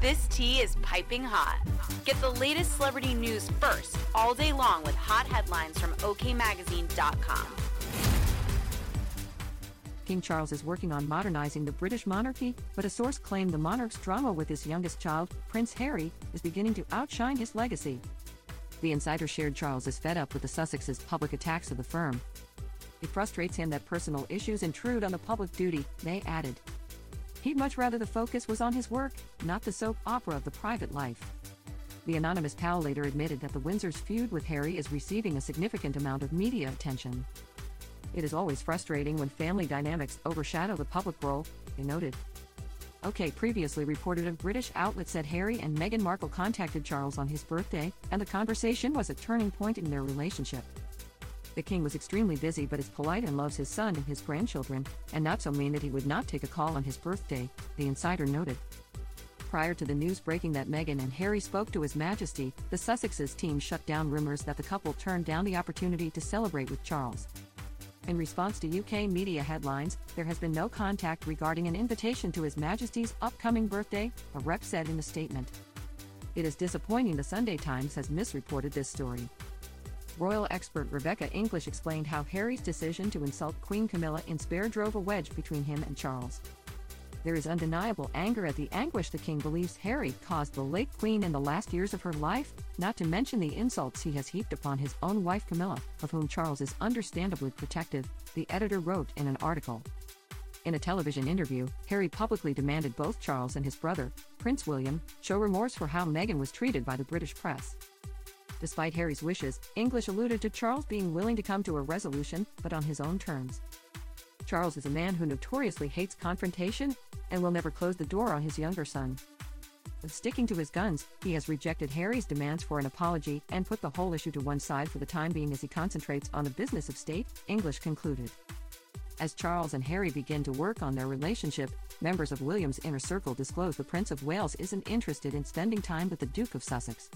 This tea is piping hot. Get the latest celebrity news first all day long with hot headlines from OKMagazine.com. King Charles is working on modernizing the British monarchy, but a source claimed the monarch's drama with his youngest child, Prince Harry, is beginning to outshine his legacy. The insider shared Charles is fed up with the Sussexes' public attacks of the firm. It frustrates him that personal issues intrude on the public duty, they added. He'd much rather the focus was on his work, not the soap opera of the private life. The anonymous pal later admitted that the Windsor's feud with Harry is receiving a significant amount of media attention. It is always frustrating when family dynamics overshadow the public role, he noted. OK previously reported a British outlet said Harry and Meghan Markle contacted Charles on his birthday, and the conversation was a turning point in their relationship. The king was extremely busy but is polite and loves his son and his grandchildren, and not so mean that he would not take a call on his birthday, the insider noted. Prior to the news breaking that Meghan and Harry spoke to His Majesty, the Sussexes team shut down rumors that the couple turned down the opportunity to celebrate with Charles. In response to UK media headlines, there has been no contact regarding an invitation to His Majesty's upcoming birthday, a rep said in a statement. It is disappointing the Sunday Times has misreported this story. Royal expert Rebecca English explained how Harry's decision to insult Queen Camilla in Spare drove a wedge between him and Charles. There is undeniable anger at the anguish the king believes Harry caused the late queen in the last years of her life, not to mention the insults he has heaped upon his own wife Camilla, of whom Charles is understandably protective, the editor wrote in an article. In a television interview, Harry publicly demanded both Charles and his brother, Prince William, show remorse for how Meghan was treated by the British press. Despite Harry's wishes, English alluded to Charles being willing to come to a resolution, but on his own terms. Charles is a man who notoriously hates confrontation and will never close the door on his younger son. Sticking to his guns, he has rejected Harry's demands for an apology and put the whole issue to one side for the time being as he concentrates on the business of state, English concluded. As Charles and Harry begin to work on their relationship, members of William's inner circle disclose the Prince of Wales isn't interested in spending time with the Duke of Sussex.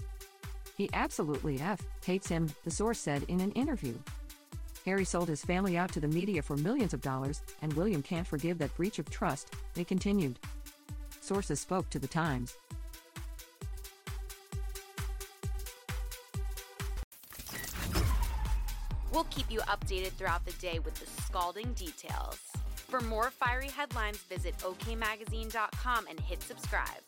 He absolutely F hates him, the source said in an interview. Harry sold his family out to the media for millions of dollars, and William can't forgive that breach of trust, they continued. Sources spoke to the Times. We'll keep you updated throughout the day with the scalding details. For more fiery headlines, visit OKMagazine.com and hit subscribe.